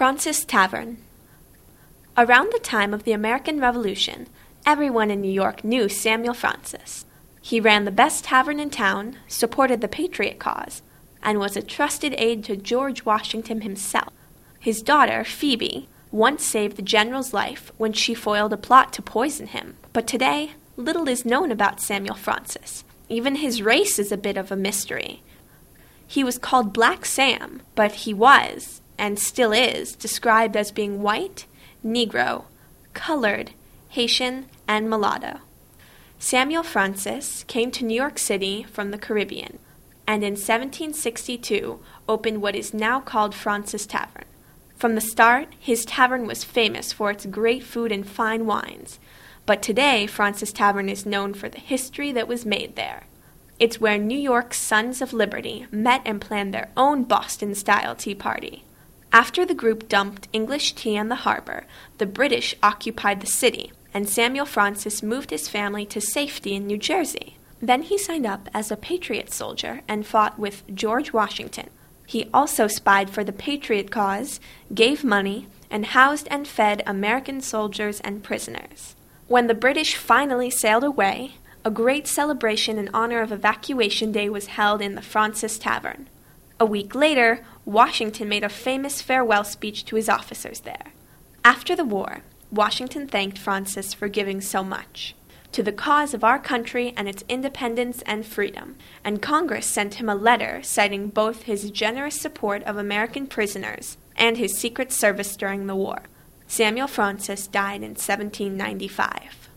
Fraunces Tavern. Around the time of the American Revolution, everyone in New York knew Samuel Francis. He ran the best tavern in town, supported the Patriot cause, and was a trusted aide to George Washington himself. His daughter, Phoebe, once saved the general's life when she foiled a plot to poison him, but today little is known about Samuel Francis. Even his race is a bit of a mystery. He was called Black Sam, but he was, and still is, described as being white, Negro, colored, Haitian, and mulatto. Samuel Francis came to New York City from the Caribbean and in 1762 opened what is now called Fraunces Tavern. From the start, his tavern was famous for its great food and fine wines, but today Fraunces Tavern is known for the history that was made there. It's where New York's Sons of Liberty met and planned their own Boston style tea party. After the group dumped English tea on the harbor, the British occupied the city, and Samuel Francis moved his family to safety in New Jersey. Then he signed up as a Patriot soldier and fought with George Washington. He also spied for the Patriot cause, gave money, and housed and fed American soldiers and prisoners. When the British finally sailed away, a great celebration in honor of Evacuation Day was held in the Fraunces Tavern. A week later, Washington made a famous farewell speech to his officers there. After the war, Washington thanked Francis for giving so much to the cause of our country and its independence and freedom, and Congress sent him a letter citing both his generous support of American prisoners and his secret service during the war. Samuel Francis died in 1795.